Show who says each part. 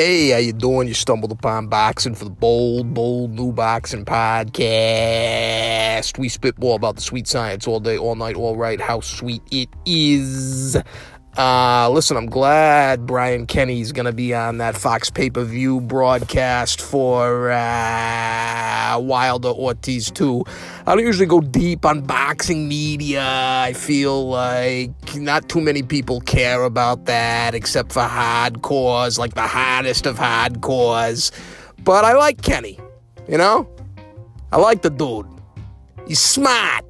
Speaker 1: Hey, how you doing? You stumbled upon boxing for the bold, bold new boxing podcast. We spitball about the sweet science all day, all night, all right. How sweet it is. Uh, listen, I'm glad Brian Kenny's going to be on that Fox pay per view broadcast for uh, Wilder Ortiz, too. I don't usually go deep on boxing media. I feel like not too many people care about that except for hardcores, like the hardest of hardcores. But I like Kenny, you know? I like the dude. He's smart.